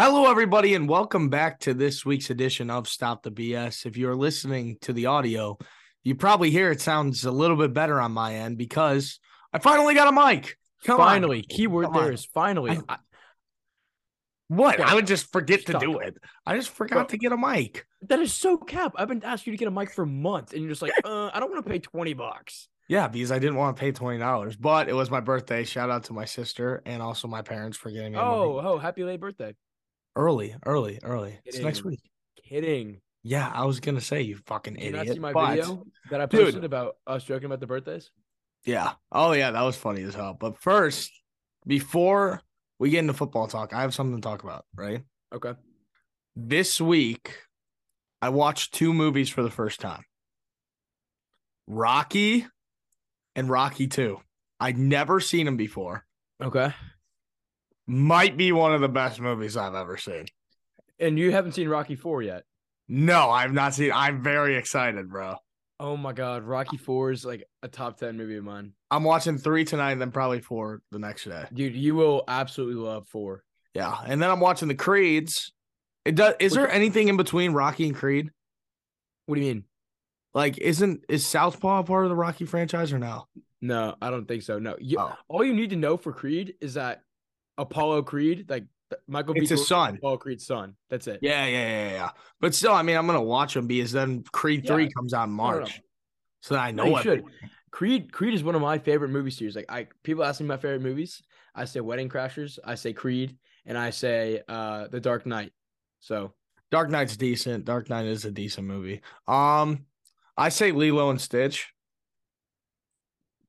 Hello, everybody, and welcome back to this week's edition of Stop the BS. If you're listening to the audio, you probably hear it sounds a little bit better on my end because I finally got a mic. Come finally, on. keyword Come there on. is finally. I- What? Yeah. I would just forget to do it. I just forgot Bro. to get a mic. that is so cap. I've been asking you to get a mic for months, and you're just like, uh, I don't want to pay twenty bucks. Yeah, because I didn't want to pay twenty dollars, but it was my birthday. Shout out to my sister and also my parents for getting me. Oh, oh, happy late birthday! Early, early, early. It's next week. Kidding. Yeah, I was gonna say you fucking idiot. Did you idiot. not see my but- video that I Dude. posted about us joking about the birthdays? Yeah. Oh yeah, that was funny as hell. But first, before we get into football talk, I have something to talk about, right? Okay. This week, I watched two movies for the first time. Rocky and Rocky 2. I'd never seen them before. Okay. Might be one of the best movies I've ever seen. And you haven't seen Rocky Four yet. No, I've not seen. I'm very excited, bro. Oh my God, Rocky Four is like a top ten movie of mine, I'm watching three tonight, and then probably four the next day. dude. You will absolutely love Four. Yeah, and then I'm watching the Creeds. It does. Is Which- there anything in between Rocky and Creed? What do you mean? Like, isn't is Southpaw a part of the Rocky franchise or no? No, I don't think so. No, you, Oh. all you need to know for Creed is that Apollo Creed, like Michael, B. It's his son. Apollo Creed's son. That's it. Yeah, yeah, yeah, yeah. But still, I mean, I'm gonna watch them because then Creed Yeah. Three comes out in. March, so then I know it. should. Creed, Creed is one of my favorite movie series. Like I, people ask me my favorite movies. I say Wedding Crashers. I say Creed, and I say uh The Dark Knight. So Dark Knight's decent. Dark Knight is a decent movie. Um, I say Lilo and Stitch.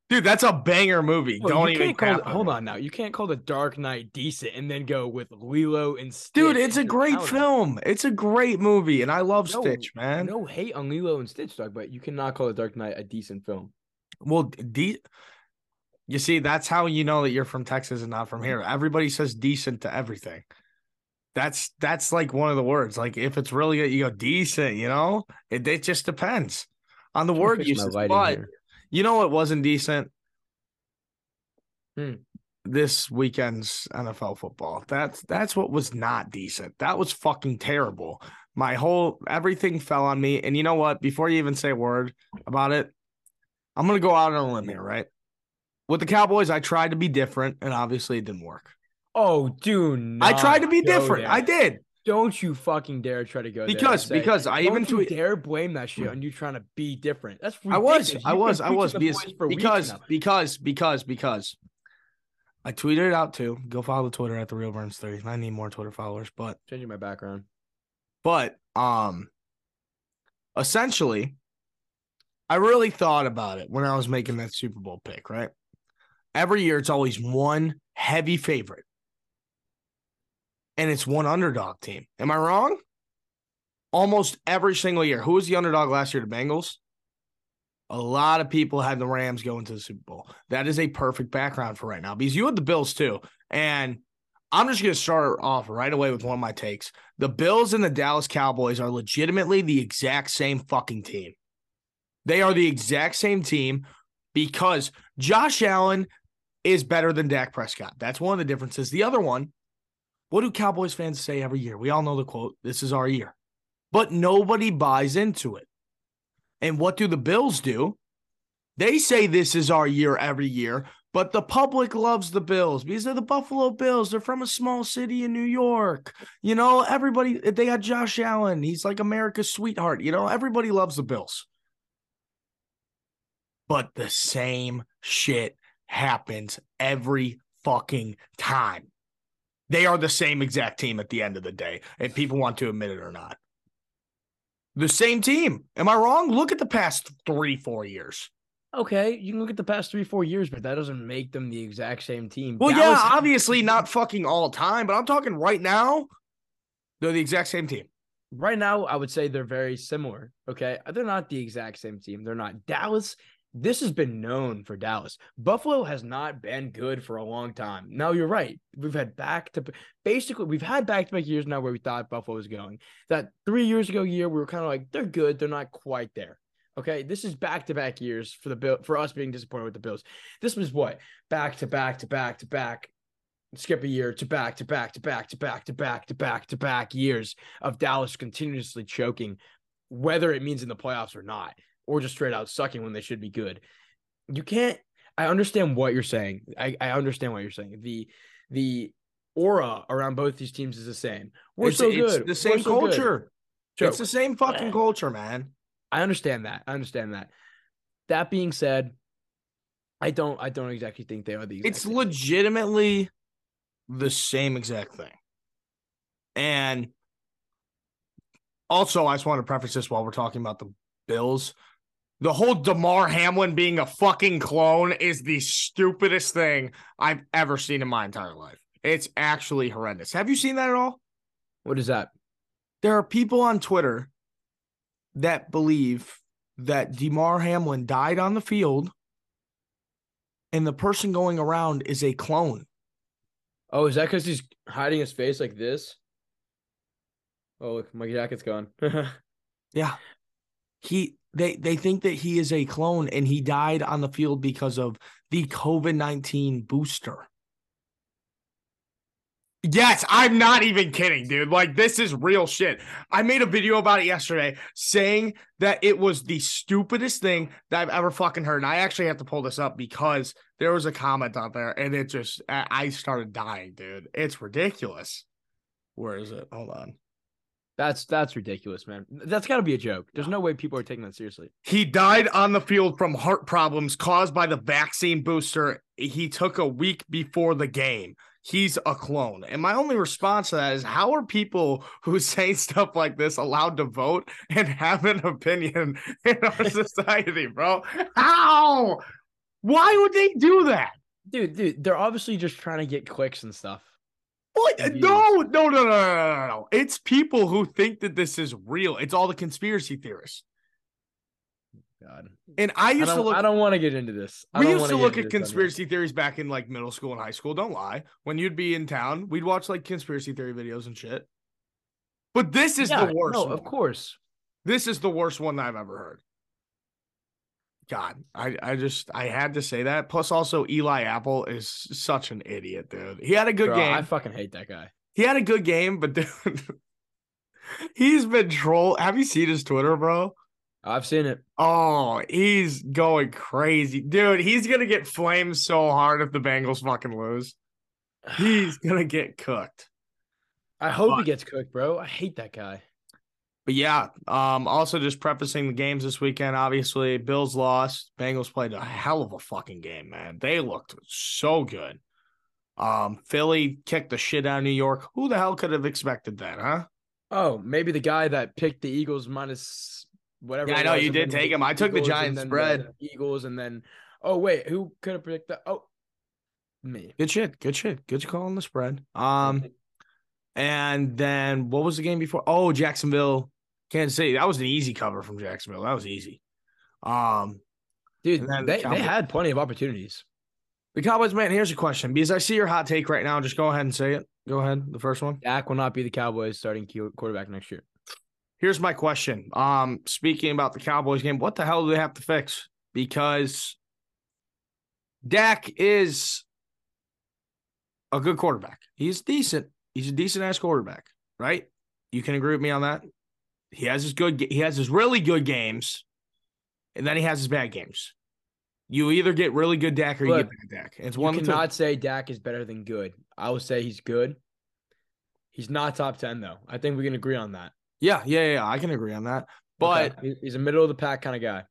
Dude, that's a banger movie. Well, Don't even call it, hold on now. You can't call The Dark Knight decent and then go with Lilo and Stitch. Dude, it's a great film. It's a great movie, and I love No, Stitch, man. No hate on Lilo and Stitch, dog, but you cannot call The Dark Knight a decent film. Well, de- you see, that's how you know that you're from Texas and not from here. Everybody says decent to everything. That's that's like one of the words. Like if it's really good, you go decent. You know, it it just depends on the word usage. But here. You know what wasn't decent? Hmm. This weekend's NFL football. That's that's what was not decent. That was fucking terrible. My whole everything fell on me. And you know what? Before you even say a word about it, I'm gonna go out on a limb here, right? With the Cowboys, I tried to be different, and obviously it didn't work. Oh, dude, I tried to be different. I did Don't you fucking dare try to go there because say, because I even tweet. dare blame that shit on you trying to be different. That's ridiculous. I was. I was, I was because boys for weeks because because because because I tweeted it out too. Go follow the Twitter at the Real Burns Thirty. I need more Twitter followers, but changing my background. but um, essentially, I really thought about it when I was making that Super Bowl pick. Right, every year it's always one heavy favorite, and it's one underdog team. Am I wrong? Almost every single year. Who was the underdog last year? The Bengals. A lot of people had the Rams go into the Super Bowl. That is a perfect background for right now because you had the Bills too. And I'm just going to start off right away with one of my takes. The Bills and the Dallas Cowboys are legitimately the exact same fucking team. They are the exact same team because Josh Allen is better than Dak Prescott. That's one of the differences. The other one, what do Cowboys fans say every year? We all know the quote, this is our year. But nobody buys into it. And what do the Bills do? They say this is our year every year, but the public loves the Bills because they're the Buffalo Bills. They're from a small city in New York. You know, everybody, they got Josh Allen. He's like America's sweetheart. You know, everybody loves the Bills. But the same shit happens every fucking time. They are the same exact team at the end of the day, if people want to admit it or not. The same team. Am I wrong? Look at the past three, four years. Okay, you can look at the past three, four years, but that doesn't make them the exact same team. Well, Dallas- yeah, obviously not fucking all time, but I'm talking right now. They're the exact same team. right now, I would say they're very similar. Okay, they're not the exact same team. They're not Dallas. This has been known for Dallas. Buffalo has not been good for a long time. Now you're right. We've had back to basically we've had back to back years now where we thought Buffalo was going. That three years ago year we were kind of like they're good, they're not quite there. Okay, this is back to back years for the bill for us being disappointed with the Bills. This was what back to back to back to back skip a year to back to back to back to back to back to back to back years of Dallas continuously choking, whether it means in the playoffs or not, or just straight out sucking when they should be good. You can't. I understand what you're saying. I, I understand what you're saying. The the aura around both these teams is the same. We're it's, so it's good. the same so culture. Joke. It's the same fucking culture, man. I understand that. I understand that. That being said, I don't. I don't exactly think they are the. Exact It's legitimately the same exact thing. And also, I just want to preface this while we're talking about the Bills. The whole Damar Hamlin being a fucking clone is the stupidest thing I've ever seen in my entire life. It's actually horrendous. Have you seen that at all? What is that? There are people on Twitter that believe that Damar Hamlin died on the field and the person going around is a clone. Oh, is that because he's hiding his face like this? Oh, look, my jacket's gone. Yeah. He they they think that he is a clone and he died on the field because of the COVID-19 booster. Yes, I'm not even kidding, dude. Like this is real shit. I made a video about it yesterday saying that it was the stupidest thing that I've ever fucking heard. And I actually have to pull this up because there was a comment out there and it just I I started dying, dude. It's ridiculous. Where is it? Hold on. That's that's ridiculous, man. That's got to be a joke. There's no way people are taking that seriously. He died on the field from heart problems caused by the vaccine booster he took a week before the game. He's a clone. And my only response to that is how are people who say stuff like this allowed to vote and have an opinion in our society, bro? How? Why would they do that? Dude, dude, they're obviously just trying to get clicks and stuff. What? No, no, no, no, no, no, no. It's people who think that this is real. It's all the conspiracy theorists. God, And I I used to look I don't want to get into this. I We used wanna look at this on here. conspiracy theories back in like middle school and high school. Don't lie. When you'd be in town, we'd watch like conspiracy theory videos and shit. But this is Yeah, the worst. No, one. of course. This is the worst one I've ever heard. God, I, I just I had to say that. Plus, also Eli Apple is such an idiot, dude. He had a good Bro, game. I fucking hate that guy. he had a good game, but dude, he's been troll. Have you seen his Twitter, bro? I've seen it. Oh, he's going crazy, dude. He's gonna get flamed so hard if the Bengals fucking lose. He's gonna get cooked. I hope he gets cooked, bro. I hate that guy. But yeah, um, also just prefacing the games this weekend. Obviously, Bills lost. Bengals played a hell of a fucking game, man. They looked so good. Um, Philly kicked the shit out of New York. Who the hell could have expected that, huh? Oh, maybe the guy that picked the Eagles minus whatever. Yeah, I know, you did take him. I took the Eagles and Giants spread. the Eagles, and then oh wait, who could have predicted? that? Oh, me. Good shit. Good shit. Good call on the spread. Um, and then what was the game before? Oh, Jacksonville, Kansas City. That was an easy cover from Jacksonville. That was easy. Um, dude, they, the they had plenty of opportunities. the Cowboys, man. Here's a question because I see your hot take right now. Just go ahead and say it. Go ahead. The first one. Dak will not be the Cowboys starting quarterback next year. Here's my question. Um, speaking about the Cowboys game, what the hell do they have to fix? Because Dak is a good quarterback. He's decent. He's a decent ass quarterback, right? You can agree with me on that. He has his good. He has his really good games, and then he has his bad games. You either get really good Dak or you get bad Dak. It's one two. cannot say Dak is better than good. I will say he's good. He's not top ten though. I think we can agree on that. Yeah, yeah, yeah. I can agree on that. But Okay? He's a middle of the pack kind of guy.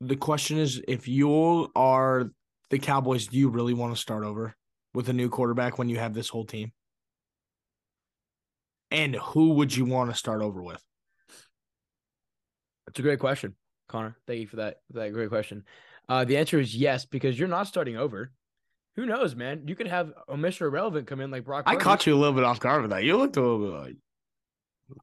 the question is if you are the Cowboys, do you really want to start over with a new quarterback when you have this whole team? And who would you want to start over with? That's a great question, Connor. Thank you for that. For that great question. Uh, the answer is yes because you're not starting over. Who knows, man? You could have a Mr. Irrelevant come in like Brock. I caught you a little bit off guard with that. You looked a little bit like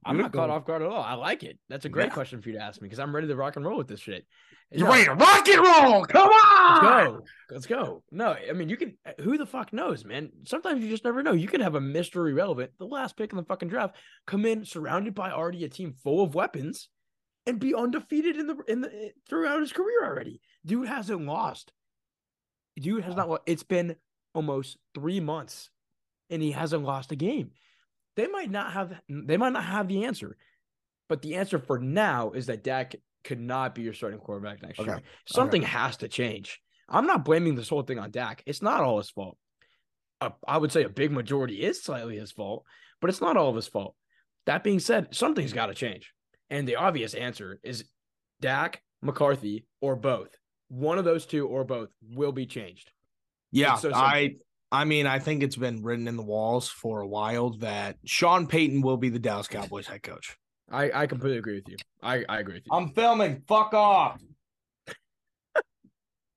I'm not caught off guard at all. I like it. That's a great Yeah. question for you to ask me because I'm ready to rock and roll with this shit. You're ready to rock and roll. Come on. Let's go. Let's go. No, I mean you can. Who the fuck knows, man? Sometimes you just never know. You could have a mystery relevant, the last pick in the fucking draft, come in surrounded by already a team full of weapons, and be undefeated in the in the throughout his career already. Dude hasn't lost. Dude has not. lo- It's been almost three months and he hasn't lost a game. They might not have they might not have the answer. But the answer for now is that Dak could not be your starting quarterback next Okay. year. Something has to change. I'm not blaming this whole thing on Dak. It's not all his fault. Uh, I would say a big majority is slightly his fault, but it's not all of his fault. That being said, something's got to change. And the obvious answer is Dak, McCarthy, or both. One of those two or both will be changed. Yeah, so. I I mean, I think it's been written in the walls for a while that Sean Payton will be the Dallas Cowboys head coach. I, I completely agree with you. I, I agree with you. I'm filming. Fuck off.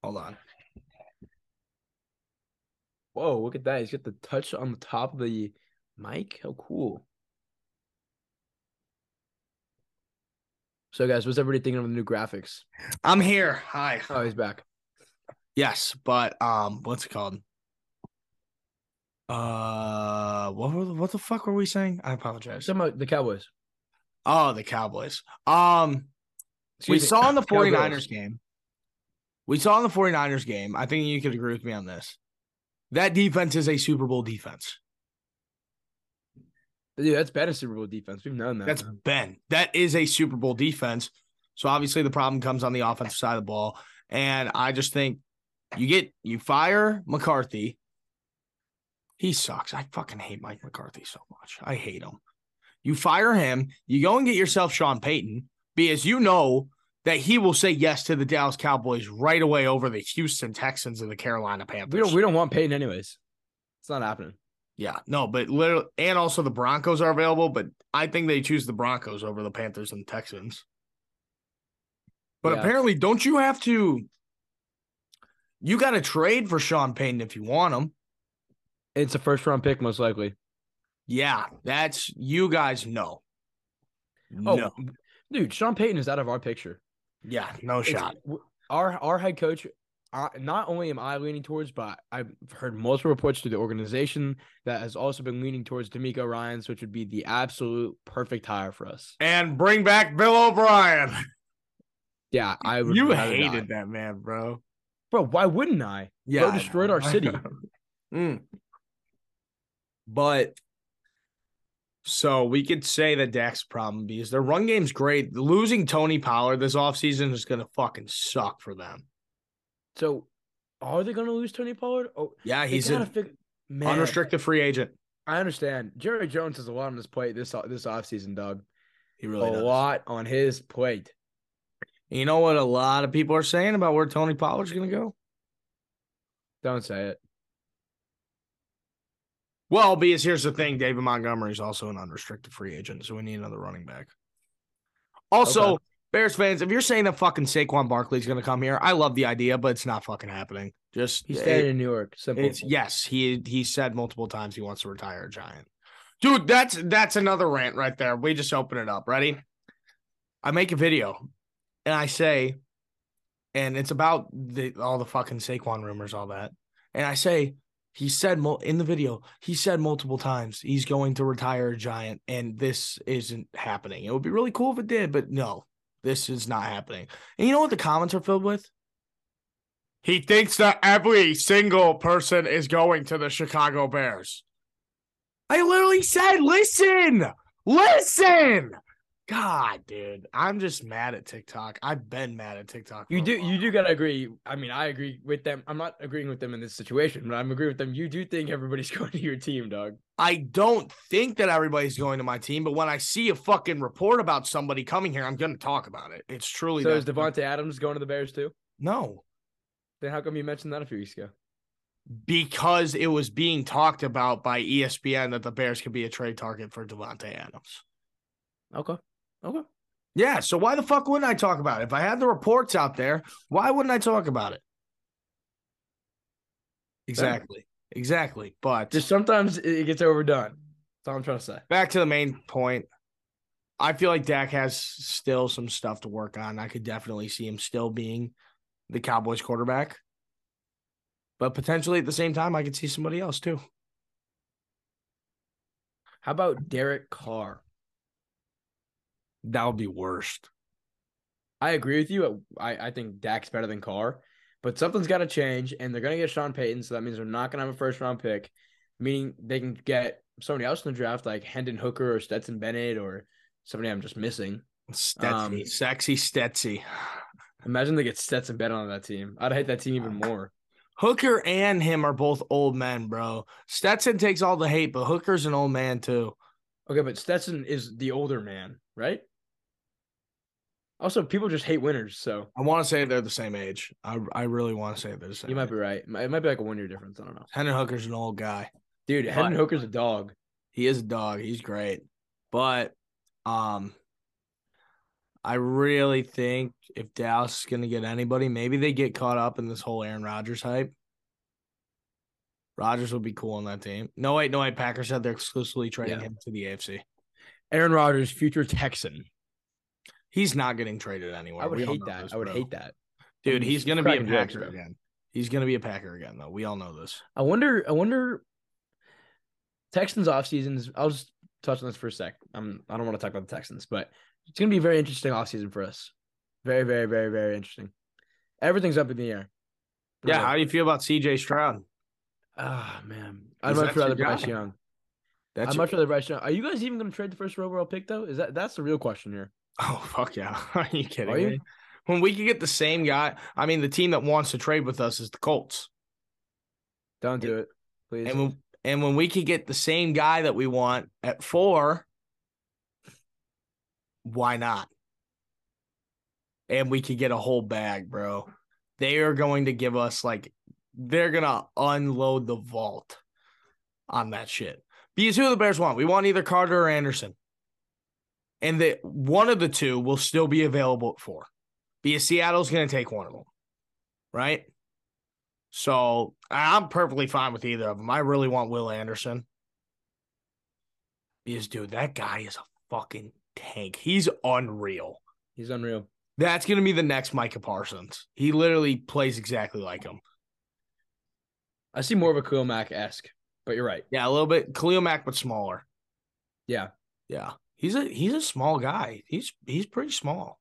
Hold on. Whoa, look at that. He's got the touch on the top of the mic. How cool. So, guys, what's everybody thinking of the new graphics? I'm here. Hi. Oh, he's back. Yes, but um, what's it called? Uh, what were the, what the fuck were we saying? I apologize. Some of the Cowboys. Oh, the Cowboys. Um, we me, saw in the Cowgirls. 49ers game. We saw in the 49ers game. I think you could agree with me on this. That defense is a Super Bowl defense. Dude, that's better Super Bowl defense. We've known that. That's man. Ben. That is a Super Bowl defense. So obviously the problem comes on the offensive side of the ball. And I just think you get you fire McCarthy. He sucks. I fucking hate Mike McCarthy so much. I hate him. You fire him, you go and get yourself Sean Payton, because you know that he will say yes to the Dallas Cowboys right away over the Houston Texans and the Carolina Panthers. we don't we don't want Payton anyways. It's not happening. Yeah, no, but literally, and also the Broncos are available, but I think they choose the Broncos over the Panthers and Texans. But Yeah. apparently, don't you have to? You got to trade for Sean Payton if you want him. It's a first round pick, most likely. Yeah, that's you guys know. Oh, no, dude, Sean Payton is out of our picture. yeah, no It's- shot. Our our head coach. Uh, not only am I leaning towards, but I've heard multiple reports through the organization that has also been leaning towards DeMeco Ryans, which would be the absolute perfect hire for us. And bring back Bill O'Brien. Yeah, I would. You hated that man, bro. bro. Why wouldn't I? Yeah, I destroyed know. our city. Mm. But so we could say that Dak's problem because their run game's great. Losing Tony Pollard this offseason is gonna fucking suck for them. So, are they going to lose Tony Pollard? Oh, Yeah, he's an fig- man. unrestricted free agent. I understand. Jerry Jones has a lot on his plate this this offseason, Doug. He a really does. lot on his plate. You know what a lot of people are saying about where Tony Pollard's gonna go? Don't say it. Well, because here's the thing: David Montgomery is also an unrestricted free agent, so we need another running back. Also, Okay. Bears fans, if you're saying that fucking Saquon Barkley's going to come here, I love the idea, but it's not fucking happening. Just He's it- staying in New York. Simple. it's yes, he he said multiple times he wants to retire a Giant. Dude, that's that's another rant right there. We just open it up. Ready? I make a video, and I say, and it's about the all the fucking Saquon rumors, all that, and I say. He said in the video, he said multiple times he's going to retire a giant, and this isn't happening. It would be really cool if it did, but no, this is not happening. And you know what the comments are filled with? He thinks that every single person is going to the Chicago Bears. I literally said, listen, listen. God, dude, I'm just mad at TikTok. I've been mad at TikTok. you do you do gotta agree. I mean, I agree with them. I'm not agreeing with them in this situation, but I'm agreeing with them. You do think everybody's going to your team, dog. I don't think that everybody's going to my team, but when I see a fucking report about somebody coming here, I'm going to talk about it. It's truly So that is Davante Adams going to the Bears too? No, Then how come you mentioned that a few weeks ago? because it was being talked about by ESPN that the Bears could be a trade target for Davante Adams. Okay. Okay. Yeah, so why the fuck wouldn't I talk about it? If I had the reports out there, why wouldn't I talk about it? Exactly. Exactly. But Just sometimes it gets overdone. That's all I'm trying to say. back to the main point. I feel like Dak has still some stuff to work on. I could definitely see him still being the Cowboys quarterback. But potentially at the same time, I could see somebody else too. How about Derek Carr? That would be worst. I agree with you. I, I think Dak's better than Carr, But something's got to change, and they're going to get Sean Payton, so that means they're not going to have a first round pick, meaning they can get somebody else in the draft like Hendon Hooker or Stetson Bennett or somebody I'm just missing. Stetsy, Um, sexy Stetsy. Imagine they get Stetson Bennett on that team. I'd hate that team even more. Hooker and him are both old men, bro. Stetson takes all the hate, but Hooker's an old man too. Okay, but Stetson is the older man, right? Also, people just hate winners, so I want to say they're the same age. I I really want to say they're the same. you might age. be right. It might be like a one year difference. I don't know. Hendon Hooker's an old guy. Dude, Hendon Hooker's a dog. He is a dog. He's great. But um I really think if Dallas is gonna get anybody, maybe they get caught up in this whole Aaron Rodgers hype. Rodgers would be cool on that team. No, wait, no, wait. Packers said they're exclusively trading Yeah. him to the AFC. Aaron Rodgers, future Texan. He's not getting traded anywhere. I would We hate that. this, I would hate that. Dude, He's gonna be a jokes, Packer again. He's gonna be a Packer again, though. We all know this. I wonder. I wonder. Texans off seasons. I'll just touch on this for a sec. I'm. I don't want to talk about the Texans, but it's gonna be a very interesting off season for us. Very, very, very, very interesting. Everything's up in the air. Yeah, how do you feel about CJ Stroud? Ah man, I'd much rather Bryce? Young. That's I'd much rather Bryce Young. Are you guys even gonna trade the first overall pick though? Is that that's the real question here? Oh fuck yeah! Are you kidding Are you? me? When we could get the same guy, I mean, the team that wants to trade with us is the Colts, Don't do it, please. and when and when we could get the same guy that we want at four, why not? And we could get a whole bag, bro. They are going to give us like they're gonna unload the vault on that shit. Because who the Bears want? We want either Carter or Anderson. And that one of the two will still be available at four. Because Seattle's gonna take one of them. Right? So I'm perfectly fine with either of them. I really want Will Anderson. Because, dude, that guy is a fucking tank. He's unreal. He's unreal. That's going to be the next Micah Parsons. He literally plays exactly like him. I see more of a Khalil Mack esque, but you're right. Yeah, a little bit Khalil Mack, but smaller. Yeah. Yeah, he's a he's a small guy. He's he's pretty small.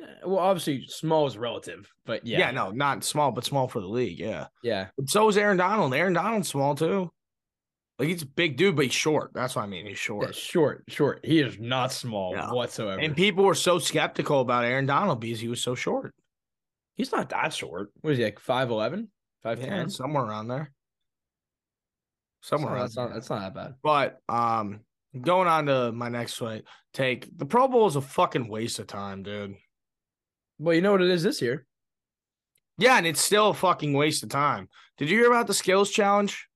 Eh, Well, obviously, small is relative, but yeah, Yeah, no, not small, but small for the league. Yeah, yeah. but so is Aaron Donald. Aaron Donald's small too. Like he's a big dude, but he's short. That's what I mean. He's Yeah, short. short, short. He is not small Yeah. whatsoever. And people were so skeptical about Aaron Donald because he was so short. he's not that short. What is he like 5'11? 5'10? Yeah, somewhere around there. Somewhere around that's not that's not that bad. But um, going on to my next fight, take the Pro Bowl is a fucking waste of time, dude. Well, you know what it is this year. Yeah, and it's still a fucking waste of time. Did you hear about the skills challenge?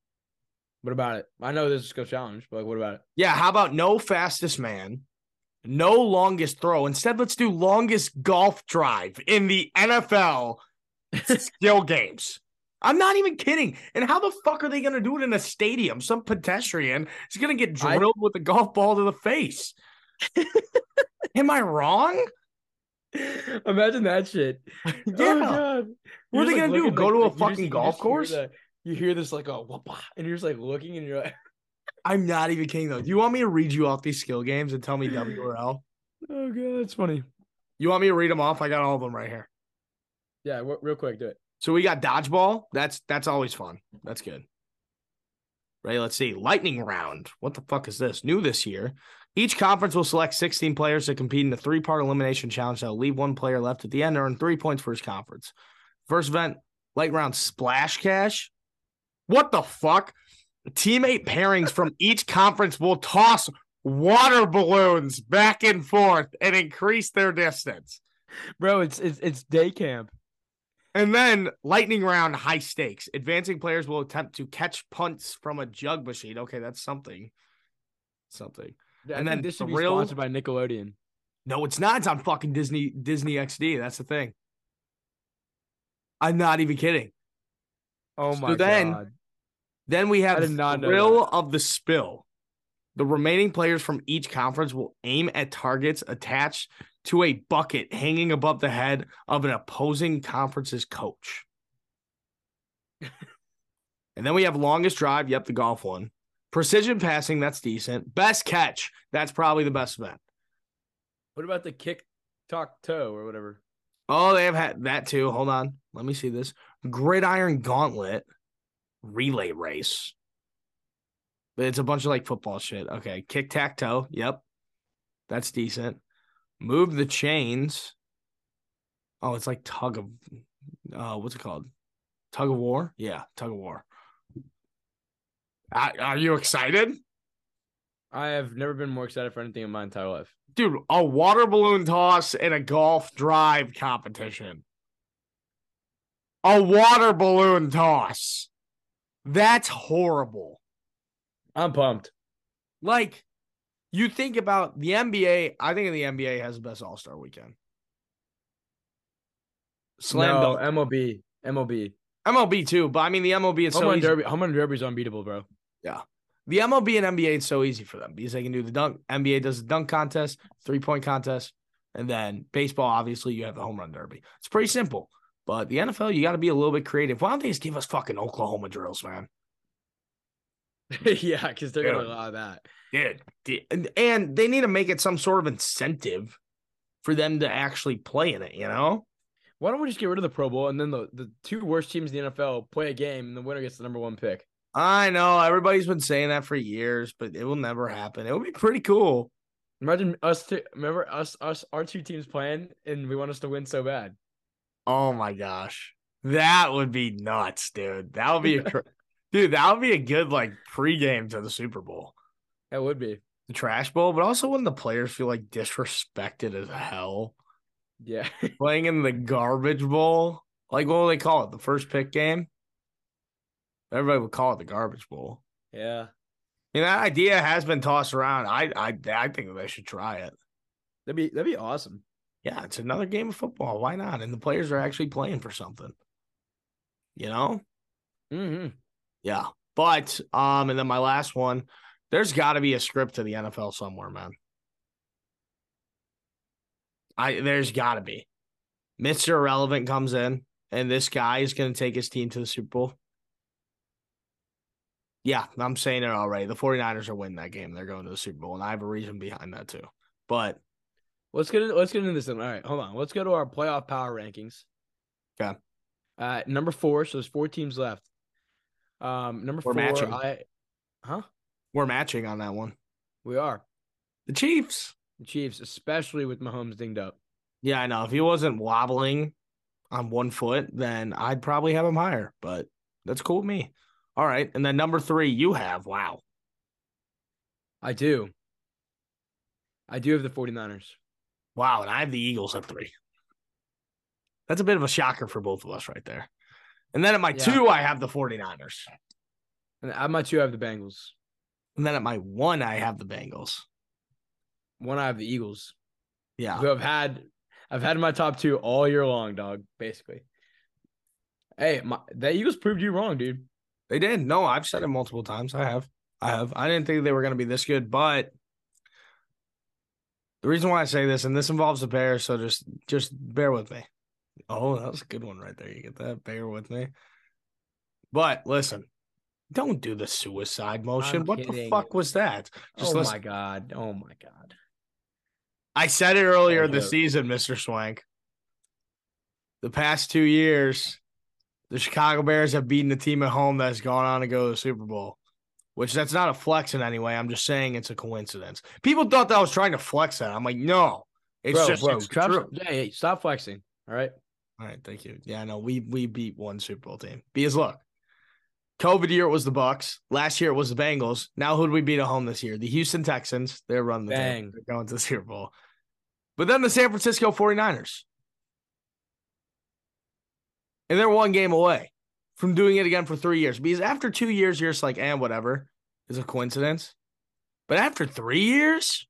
What about it? I know there's a skill challenge, but like, what about it? Yeah, how about no fastest man, no longest throw? Instead, let's do longest golf drive in the NFL skill games. I'm not even kidding. And how the fuck are they going to do it in a stadium? Some pedestrian is going to get I- drilled with a golf ball to the face. Am I wrong? Imagine that shit. Oh, yeah. Oh god. What are they just, gonna do? Go to a you just- fucking you golf hear course? the- you hear this like a whoop, and you're just like looking and you're like, I'm not even kidding though. Do you want me to read you off these skill games and tell me WRL? oh god, that's funny. You want me to read them off? I got all of them right here. Yeah, w- real quick, do it. So we got dodgeball. That's that's always fun. That's good. Ready? Let's see. Lightning round. What the fuck is this? New this year. Each conference will select 16 players to compete in a three-part elimination challenge that will leave one player left at the end, to earn three points for his conference. First event, light round splash cash. What the fuck? Teammate pairings from each conference will toss water balloons back and forth and increase their distance. Bro, it's it's it's day camp. And then lightning round high stakes. Advancing players will attempt to catch punts from a jug machine. Okay, that's something. Something. Yeah, And then this should be thrill- sponsored by Nickelodeon. No, it's not. It's on fucking Disney Disney XD. That's the thing. I'm not even kidding. Oh So my then- god. Then we have I did not know thrill of the spill. The remaining players from each conference will aim at targets attached to a bucket hanging above the head of an opposing conference's coach. and then we have longest drive. Yep, the golf one. Precision passing. That's decent. Best catch. That's probably the best event. What about the kick talk toe or whatever? Oh, they have had that too. Hold on. Let me see this. Gridiron Gauntlet relay race. But it's a bunch of like football shit. Okay. Kick tack toe. Yep. That's decent. Move the chains. Oh, it's like tug of uh what's it called? Tug of war? Yeah, tug of war. Are you excited? I have never been more excited for anything in my entire life. Dude, a water balloon toss and a golf drive competition. A water balloon toss. That's horrible. I'm pumped. Like, you think about the NBA, I think the NBA has the best All Star weekend. Slam no, dunk. MLB. MLB. MLB too, but I mean the MLB is home so run easy. derby. Home run derby is unbeatable, bro. Yeah. The MLB and NBA is so easy for them because they can do the dunk. NBA does the dunk contest, three point contest, and then baseball. Obviously, you have the home run derby. It's pretty simple. But the NFL, you got to be a little bit creative. Why don't they just give us fucking Oklahoma drills, man? yeah, because they're gonna allow that. Dude, and, and they need to make it some sort of incentive for them to actually play in it. You know? Why don't we just get rid of the Pro Bowl and then the, the two worst teams in the NFL play a game and the winner gets the number one pick? I know everybody's been saying that for years, but it will never happen. It would be pretty cool. Imagine us to remember us us our two teams playing and we want us to win so bad. Oh my gosh. That would be nuts, dude. That would be a dude, that would be a good like pregame to the Super Bowl. That would be. The trash bowl, but also when the players feel like disrespected as hell. Yeah. Playing in the garbage bowl. Like what do they call it? The first pick game? Everybody would call it the garbage bowl. Yeah. You know, that idea has been tossed around. I I I think they should try it. That'd be that'd be awesome. Yeah, it's another game of football. Why not? And the players are actually playing for something. You know? Mm-hmm. Yeah. But um, and then my last one, there's gotta be a script to the NFL somewhere, man. I there's gotta be. Mr. Irrelevant comes in, and this guy is gonna take his team to the Super Bowl. Yeah, I'm saying it already. The 49ers are winning that game. They're going to the Super Bowl, and I have a reason behind that too. But let's get into, let's get into this. All right, hold on. Let's go to our playoff power rankings. Okay. Uh, number four. So there's four teams left. Um, number We're four. Matching. I, huh? We're matching on that one. We are the Chiefs. The Chiefs, especially with Mahomes dinged up. Yeah, I know. If he wasn't wobbling on one foot, then I'd probably have him higher. But that's cool with me. All right. And then number three, you have. Wow. I do. I do have the 49ers. Wow. And I have the Eagles at three. That's a bit of a shocker for both of us right there. And then at my yeah. two, I have the 49ers. And at my two, I have the Bengals. And then at my one, I have the Bengals. One, I have the Eagles. Yeah. Who I've had I've had my top two all year long, dog, basically. Hey, my the Eagles proved you wrong, dude. They did. No, I've said it multiple times. I have. I have. I didn't think they were going to be this good, but the reason why I say this, and this involves the Bears, so just just bear with me. Oh, that was a good one right there. You get that? Bear with me. But listen, don't do the suicide motion. I'm what kidding. the fuck was that? Just oh listen. my god. Oh my god. I said it earlier this season, Mr. Swank. The past two years, the Chicago Bears have beaten the team at home that's gone on to go to the Super Bowl. Which that's not a flex in any way. I'm just saying it's a coincidence. People thought that I was trying to flex that. I'm like, no, it's bro, just bro, it's true. Hey, stop flexing. All right. All right, thank you. Yeah, no, we we beat one Super Bowl team. Because luck. COVID year it was the Bucs. Last year it was the Bengals. Now who did we beat at home this year? The Houston Texans. They're running the Bang. team. They're going to the Super Bowl. But then the San Francisco 49ers. And they're one game away from doing it again for three years. Because after two years, you're just like, and eh, whatever. Is a coincidence. But after three years,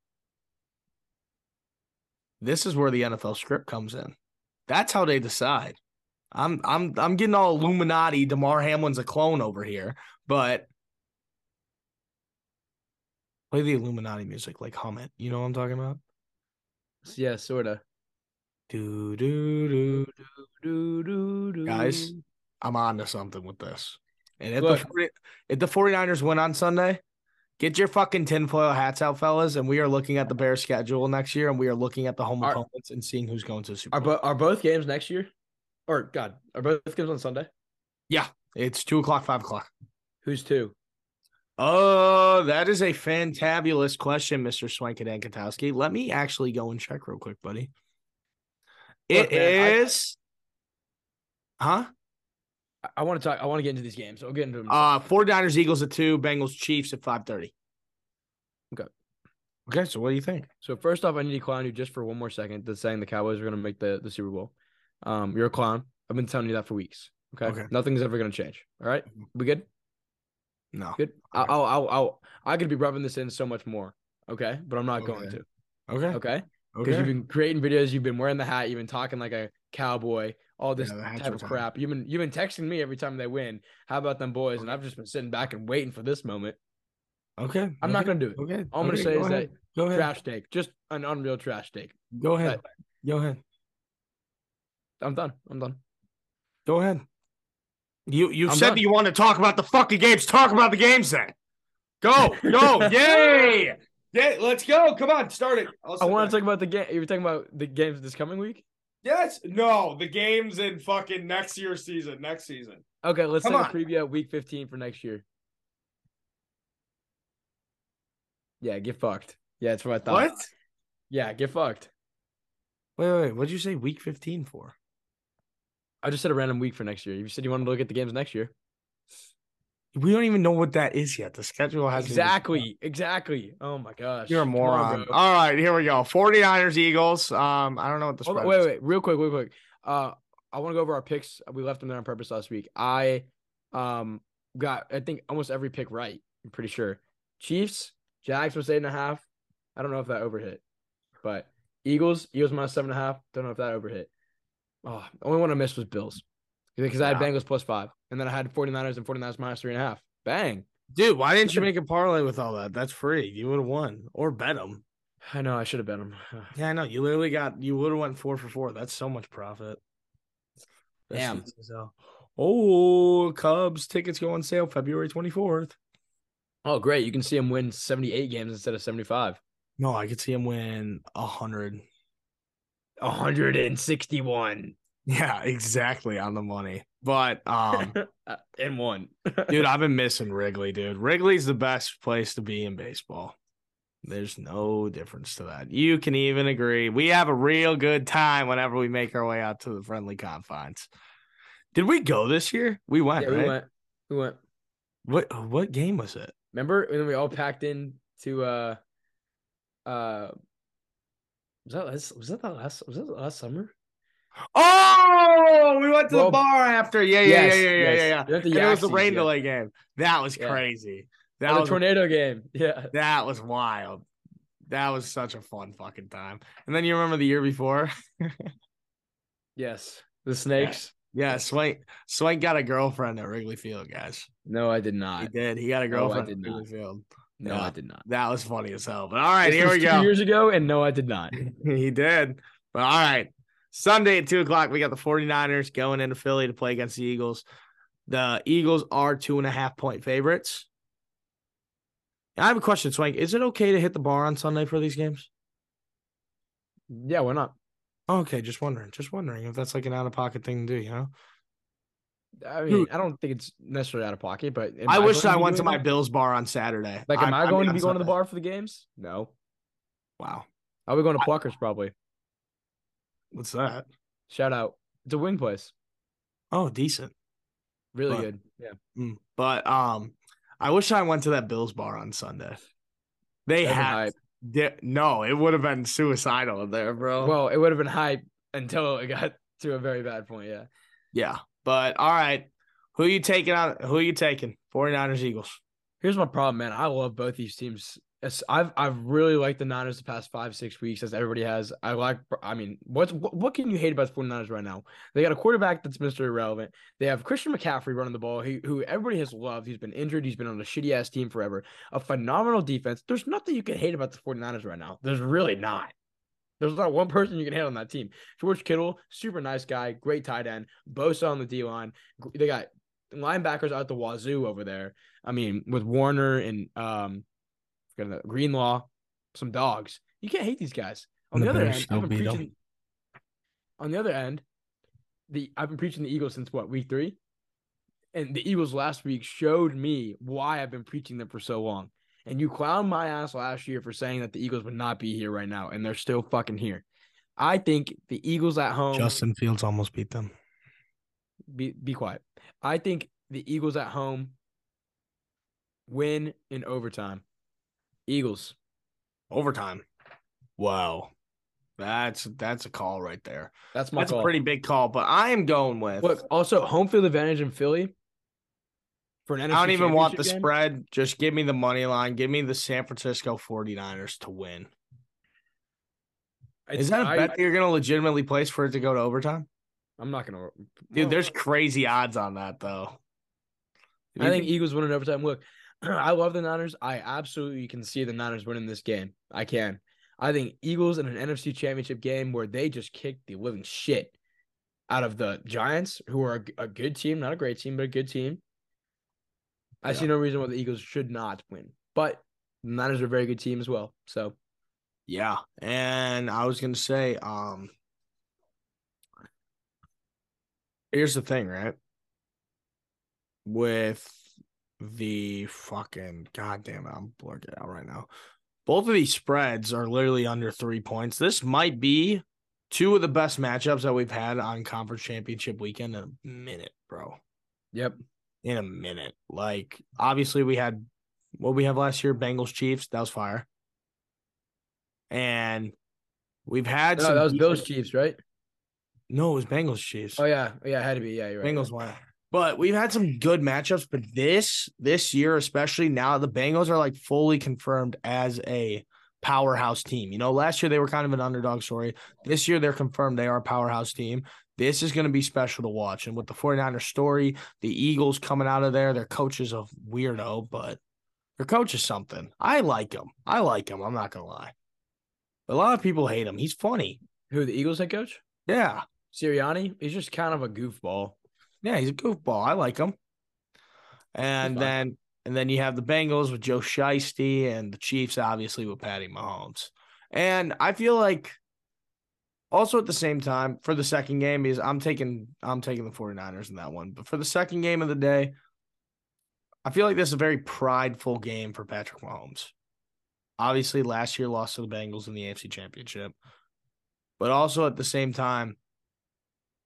this is where the NFL script comes in. That's how they decide. I'm I'm I'm getting all Illuminati. Damar Hamlin's a clone over here, but play the Illuminati music, like hum it. You know what I'm talking about? Yeah, sorta. Do do do do do do. Guys, I'm on to something with this. And if Look. the 40, if the 49ers win on Sunday, Get your fucking tinfoil hats out, fellas, and we are looking at the Bears schedule next year, and we are looking at the home Are- opponents and seeing who's going to the Super Are Bowl. both are both games next year? Or God, are both games on Sunday? Yeah, it's two o'clock, five o'clock. Who's two? Oh, that is a fantabulous question, Mr. Swankin and Katowski. Let me actually go and check real quick, buddy. Look, It is, man, I- huh? I, want to talk. I want to get into these games. So we'll get into them. Uh 49ers, Eagles at two, Bengals, Chiefs at 5:30. Okay. Okay, so what do you think? so first off, I need to clown you just for one more second. That's saying the Cowboys are going to make the the Super Bowl. Um, you're a clown. I've been telling you that for weeks. Okay. Okay. Nothing's ever going to change. All right. We good? No. Good. I'll, Okay. I'll, I'll, I'll, I could be rubbing this in so much more. Okay. But I'm not going to. Okay. Okay. Because you've been creating videos, you've been wearing the hat, you've been talking like a cowboy, all this Yeah, type of time. crap. You've been you've been texting me every time they win. How about them boys? And I've just been sitting back and waiting for this moment. Okay. I'm not gonna do it. Okay. All I'm gonna okay, say go is ahead. go that ahead. trash take, just an unreal trash take. Go ahead. Go ahead. I'm done. I'm done. Go ahead. You you I'm said done. that you want to talk about the fucking games. Talk about the games then. Go, go, yay! Yeah, let's go. Come on, start it. I want to talk about the game. You were talking about the games this coming week. Yes, no, the games in fucking next year's season. Next season. Okay, let's Come take on. a preview at week 15 for next year. Yeah, get fucked. Yeah, that's what I thought. What? Yeah, get fucked. Wait, wait, wait. what did you say? Week fifteen for? I just said a random week for next year. You said you wanted to look at the games next year. We don't even know what that is yet. The schedule has Exactly. Exactly. Oh my gosh. You're a Come on, moron. All right, here we go. 49ers, Eagles. Um, I don't know what the spread on, wait, is. wait, real quick, real quick. Uh, I want to go over our picks. We left them there on purpose last week. I, um, got I think almost every pick right. I'm pretty sure. Chiefs, Jags was eight and a half. I don't know if that overhit, but Eagles, Eagles minus seven and a half. Don't know if that overhit. Oh, the only one I missed was Bills because I had. Bengals plus five, and then I had 49ers and 49ers minus three and a half. Bang. Dude, why didn't you make a parlay with all that? That's free. You would have won or bet them. I know I should have bet them. Yeah, I know. You literally got. You would have went four for four. That's so much profit. That's Damn. easy as. Oh, Cubs tickets go on sale February twenty fourth. Oh, great! You can see them win 78 games instead of 75. No, I could see him win a hundred. 161 Yeah, exactly on the money. But um, and one. dude, I've been missing Wrigley, dude. Wrigley's the best place to be in baseball. There's no difference to that. You can even agree. We have a real good time whenever we make our way out to the friendly confines. Did we go this year? We went, yeah, right? we went. We went. What what game was it? Remember when we all packed in to uh uh was that last was that the last was that the last summer? Oh, we went to Well, the bar after. Yeah, yeah, yes, yeah, yeah, yeah, yes. yeah, yeah. And it was the rain yeah. delay game. That was Yeah. crazy. That That was the tornado game. Yeah. that was wild. That was such a fun fucking time. And then you remember the year before? Yes. The snakes. Yeah, Swank Swank got a girlfriend at Wrigley Field, guys. No, I did not. He did. He got a girlfriend did at. Wrigley Field. No, Yeah. I did not. That was funny as hell. But all right, This here was we two go. Years ago, and no, I did not. he did. But all right. Sunday at two o'clock, we got the 49ers going into Philly to play against the Eagles. The Eagles are two and a half point favorites. I have a question, Swank. Is it okay to hit the bar on Sunday for these games? Yeah, why not? Okay, just wondering. Just wondering if that's like an out of pocket thing to do, you know? I mean, I don't think it's necessarily out of pocket, but am I wish I went to my that? Bills bar on Saturday. Like, am I, I going mean, to be going to the bar for the games? No. Wow. I'll be going to Pluckers probably. What's that? Shout out. It's a wing place. Oh, decent. Really But- good. Yeah. Mm. But um, I wish I went to that Bills bar on Sunday. They That'd had no, it would have been suicidal there, bro. Well, it would have been hype until it got to a very bad point. Yeah. yeah. But all right. Who you taking on? Who you taking? 49ers, Eagles. Here's my problem, man. I love both these teams. I've I've really liked the Niners the past five six weeks, as everybody has. I like. I mean, what's what, what can you hate about the 49ers right now? They got a quarterback that's Mr. Irrelevant. They have Christian McCaffrey running the ball, he, who everybody has loved. He's been injured. He's been on a shitty ass team forever. A phenomenal defense. There's nothing you can hate about the 49ers right now. There's really not. There's not one person you can hate on that team. George Kittle, super nice guy, great tight end. Bosa on the D line. They got linebackers out the wazoo over there. I mean, with Warner and um forget that Greenlaw, some dogs. You can't hate these guys. On The the, other end, I've been preaching. On the other end, the I've been preaching the Eagles since what week three, and the Eagles last week showed me why I've been preaching them for so long. And you clowned my ass last year for saying that the Eagles would not be here right now, and they're still fucking here. I think the Eagles at home. Justin Fields almost beat them. be be quiet. I think the Eagles at home win in overtime. Eagles. Overtime. Wow. That's that's a call right there. That's my That's call. a pretty big call, but I am going with Look, also home field advantage in Philly for an NFC I don't even want the game. spread. Just give me the money line. Give me the San Francisco 49ers to win. It's- Is that a I, bet that you're going to legitimately place for it to go to overtime? I'm not gonna. Dude, well, there's crazy odds on that, though. I think Eagles win in overtime. Look, I love the Niners. I absolutely can see the Niners winning this game. I can. I think Eagles in an NFC Championship game where they just kicked the living shit out of the Giants, who are a good team, not a great team, but a good team. I Yeah. see no reason why the Eagles should not win. But the Niners are a very good team as well. So Yeah, and I was gonna say, um, here's the thing, right? With the fucking goddamn, it, I'm blurring it out right now. Both of these spreads are literally under three points. This might be two of the best matchups that we've had on conference championship weekend in a minute, bro. yep. In a minute. Like, obviously, we had what we have last year, Bengals Chiefs. That was fire. And we've had No, some that was Bills Chiefs, right? No, it was Bengals Chiefs. Oh yeah, yeah, it had to be. Yeah, you're right. Bengals won. But we've had some good matchups, but this this year, especially now, the Bengals are like fully confirmed as a powerhouse team. You know, last year they were kind of an underdog story. This year they're confirmed they are a powerhouse team. This is going to be special to watch. And with the 49ers story, the Eagles coming out of there, their coach is a weirdo, but their coach is something. I like him. I like him. I'm not going to lie. A lot of people hate him. He's funny. Who the Eagles head coach? Yeah. Sirianni. He's just kind of a goofball. Yeah, he's a goofball. I like him. And then and then you have the Bengals with Joe Shiesty and the Chiefs, obviously, with Patty Mahomes. And I feel like also at the same time for the second game is I'm taking I'm taking the 49ers in that one. But for the second game of the day, I feel like this is a very prideful game for Patrick Mahomes. Obviously, last year lost to the Bengals in the AFC Championship. But also at the same time,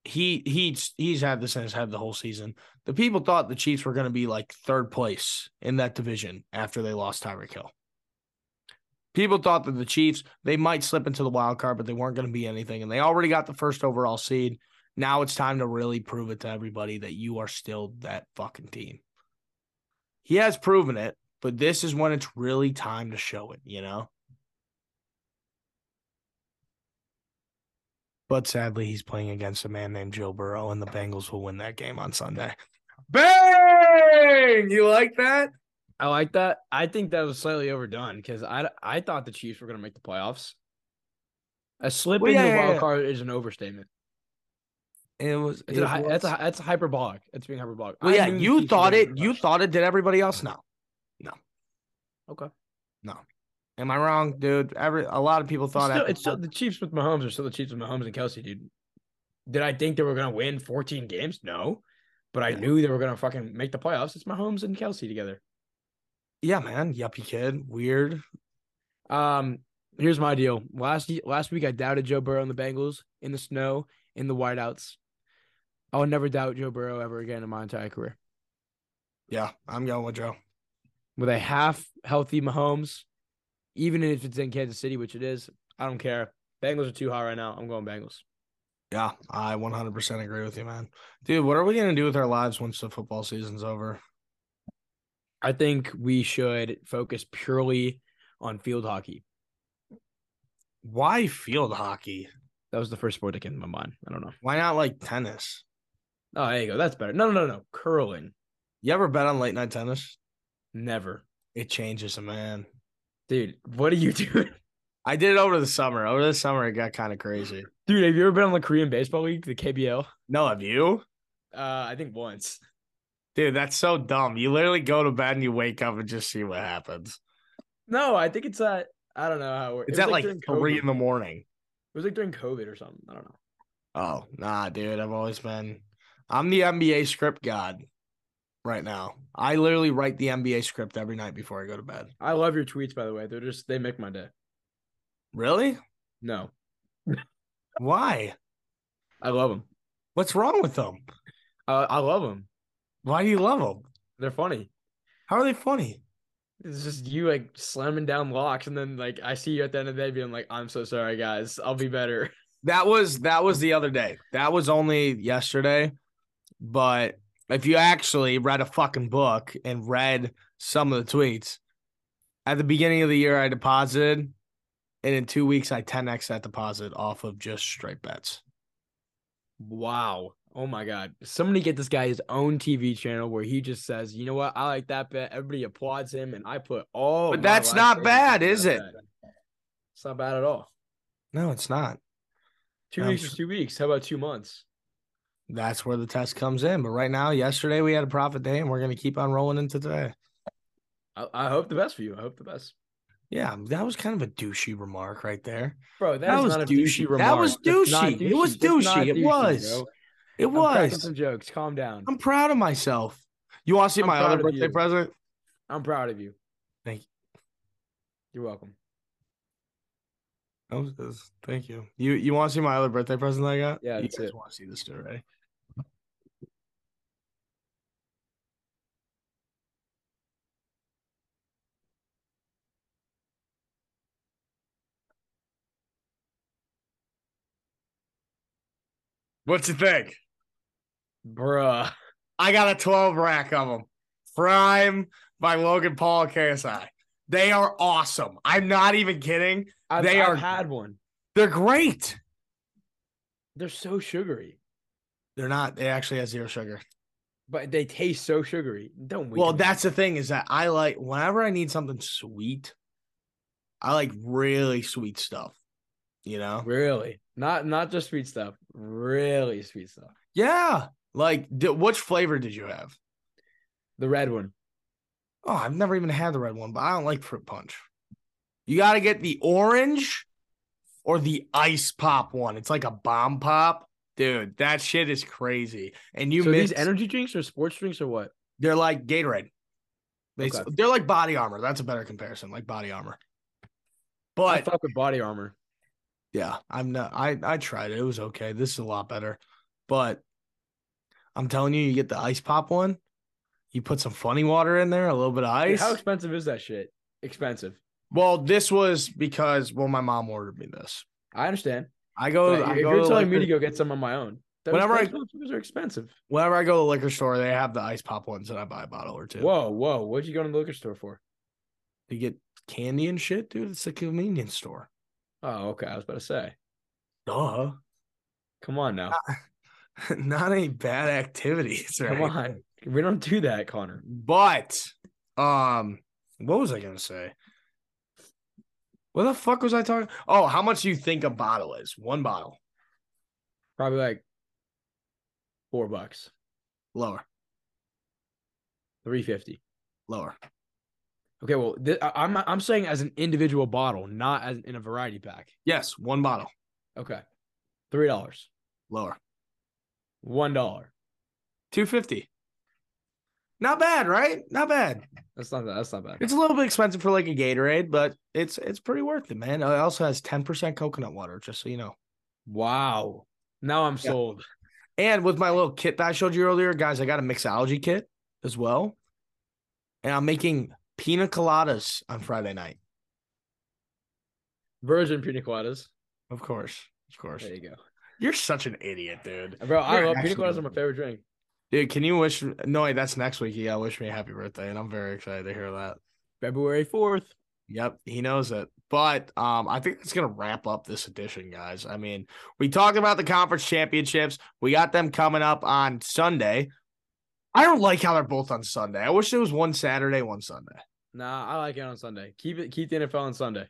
he he's he's had this in his head the whole season. The people thought the Chiefs were going to be like third place in that division after they lost Tyreek Hill. People thought that the Chiefs they might slip into the wild card, but they weren't going to be anything, and they already got the first overall seed. Now it's time to really prove it to everybody that you are still that fucking team. He has proven it, but this is when it's really time to show it. You know. But sadly, he's playing against a man named Joe Burrow, and the Bengals will win that game on Sunday. Bang! You like that? I like that. I think that was slightly overdone because I I thought the Chiefs were going to make the playoffs. A slip Well, in yeah, the wild yeah. card is an overstatement. It was. It's it a, hy- that's a was- hy- that's hyperbolic. It's being hyperbolic. well, yeah. You thought it. You thought it. Did everybody else? No. No. Okay. Am I wrong, dude? Every a lot of people It's thought still, after- it's still the Chiefs with Mahomes are still the Chiefs with Mahomes and Kelce, dude. Did I think they were going to win 14 games? No, but I Yeah. knew they were going to fucking make the playoffs. It's Mahomes and Kelce together. yeah, man. Yuppie kid. Weird. Um, here's my deal. Last last week, I doubted Joe Burrow and the Bengals in the snow in the whiteouts. I will never doubt Joe Burrow ever again in my entire career. Yeah, I'm going with Joe. With a half healthy Mahomes, even if it's in Kansas City, which it is, I don't care. Bengals are too high right now. I'm going Bengals. Yeah, I 100% agree with you, man. Dude, what are we gonna do with our lives once the football season's over? I think we should focus purely on field hockey. Why field hockey? That was the first sport that came to my mind. I don't know. Why not like tennis? Oh, there you go. That's better. No, no, no, no. Curling. You ever bet on late night tennis? Never. It changes a man. Dude, what are you doing? I did it over the summer. Over the summer, it got kind of crazy. Dude, have you ever been on the Korean Baseball League, the KBL? No, have you? Uh, I think once. Dude, that's so dumb. You literally go to bed and you wake up and just see what happens. No, I think it's at I don't know how it works. It's It at like during three COVID. in the morning. It was like during COVID or something. I don't know. Oh, nah, dude. I've always been I'm the NBA script god right now. I literally write the NBA script every night before I go to bed. I love your tweets, by the way. They're just they make my day. Really? No, Why? I love them. What's wrong with them? I uh, I love them. Why do you love them? They're funny. How are they funny? It's just you like slamming down locks, and then like I see you at the end of the day being like, "I'm so sorry, guys. I'll be better." That was that was the other day. That was only yesterday. But if you actually read a fucking book and read some of the tweets, at the beginning of the year I deposited, and in two weeks I 10x that deposit off of just straight bets. Wow. Oh my God. Somebody get this guy his own TV channel where he just says, you know what? I like that bet. Everybody applauds him. And I put all. But that's not bad, is it? It's not bad at all. No, it's not. Two I'm weeks is two weeks. How about two months? That's where the test comes in. But right now, yesterday we had a profit day, and we're gonna keep on rolling into today. I, I hope the best for you. I hope the best. Yeah, that was kind of a douchey remark right there. Bro, That was not a douchey. douchey That was not douchey. It was douchey. It was. bro. It was. some jokes. Calm down. I'm proud of myself. You want to see I'm my other birthday you. present? I'm proud of you. Thank you. You're welcome. That was. Thank you. You you want to see my other birthday present I got? Yeah, you guys it. want to see this too, What you think? Bruh. I got a 12 rack of them. Prime by Logan Paul and KSI. They are awesome. I'm not even kidding. I've, They I've are- had one. They're great. They're so sugary, They're not. They actually have zero sugar. but they taste so sugary. Don't we? Well, that's the thing is that I like whenever I need something sweet, I like really sweet stuff. You know? really not not just sweet stuff. Really sweet stuff. Yeah. Like, di- which flavor did you have? The red one. Oh, I've never even had the red one, but I don't like fruit punch. You got to get the orange or the ice pop one. It's like a bomb pop. Dude, that shit is crazy. And you so these energy drinks or sports drinks or what? they're like Gatorade. They, Okay. They're like body armor. That's a better comparison, like body armor. I But fuck with body armor. Yeah, I'm not I I tried it. It was okay. This is a lot better. But I'm telling you, you get the ice pop one, you put some funny water in there, a little bit of Dude, ice. how expensive is that shit? Expensive. Well, this was because well, my mom ordered me this. I understand. I go. But I if go you're to telling me to go get some on my own, Whenever I- those are expensive. Whenever I go to the liquor store, they have the ice pop ones, and I buy a bottle or two. Whoa, whoa! What'd you go to the liquor store for? You get candy and shit, dude. It's a convenience store. Oh, okay. I was about to say. Duh. Come on now. Not any bad activities, right? Come on. We don't do that, Connor. But, um, what was I gonna say? What the fuck was I talking? Oh, how much do you think a bottle is? One bottle, Probably like four bucks, lower, three fifty. lower. Okay, well, th- I'm I'm saying as an individual bottle, not as in a variety pack. Yes, one bottle, Okay, three dollars, lower. one dollar. Two fifty. Not bad, right? Not bad. That's not that's not bad. It's a little bit expensive for like a Gatorade, but it's it's pretty worth it, man. It also has ten percent coconut water, just so you know. Wow. Now I'm Yeah. sold. And with my little kit that I showed you earlier, guys, I got a mixology kit as well, and I'm making pina coladas on Friday night. Virgin pina coladas. Of course, of course. There you go, You're such an idiot, dude. bro. I You're love pina coladas. Are my favorite drink. Dude, can you wish? No, wait, that's next week. Yeah, wish me a happy birthday, and I'm very excited to hear that. February fourth. Yep, he knows it. But um, I think it's gonna wrap up this edition, guys. I mean, we talked about the conference championships. We got them coming up on Sunday. I don't like how they're both on Sunday. I wish it was one Saturday, one Sunday. Nah, I like it on Sunday. Keep it. Keep the NFL on Sunday.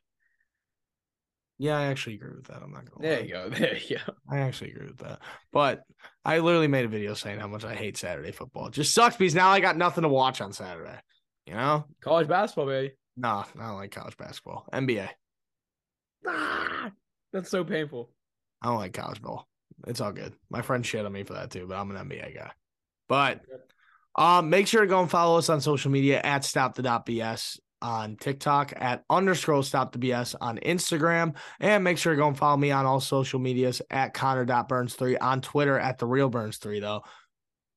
Yeah, I actually agree with that. I'm not gonna. There lie. you go. There you go. I actually agree with that. But I literally made a video saying how much I hate Saturday football. It just sucks because now I got nothing to watch on Saturday. You know? College basketball, baby. No, I don't like college basketball. NBA. Ah, that's so painful. I don't like college ball. It's all good. My friend shit on me for that too, but I'm an NBA guy. But um, make sure to go and follow us on social media at stop the dot BS on TikTok, at underscore stop the BS on Instagram, and make sure to go and follow me on all social medias at Connor.burns3 on Twitter at the real Burns3 though.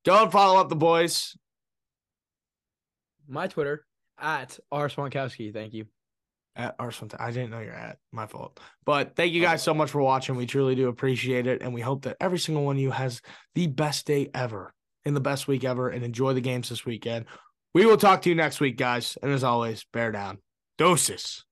Go and follow up the boys. My Twitter at R Swankowski. Thank you. At Arsenal. I didn't know you're at. My fault. But thank you guys so much for watching. We truly do appreciate it. And we hope that every single one of you has the best day ever and the best week ever and enjoy the games this weekend. We will talk to you next week, guys. And as always, bear down. Doses.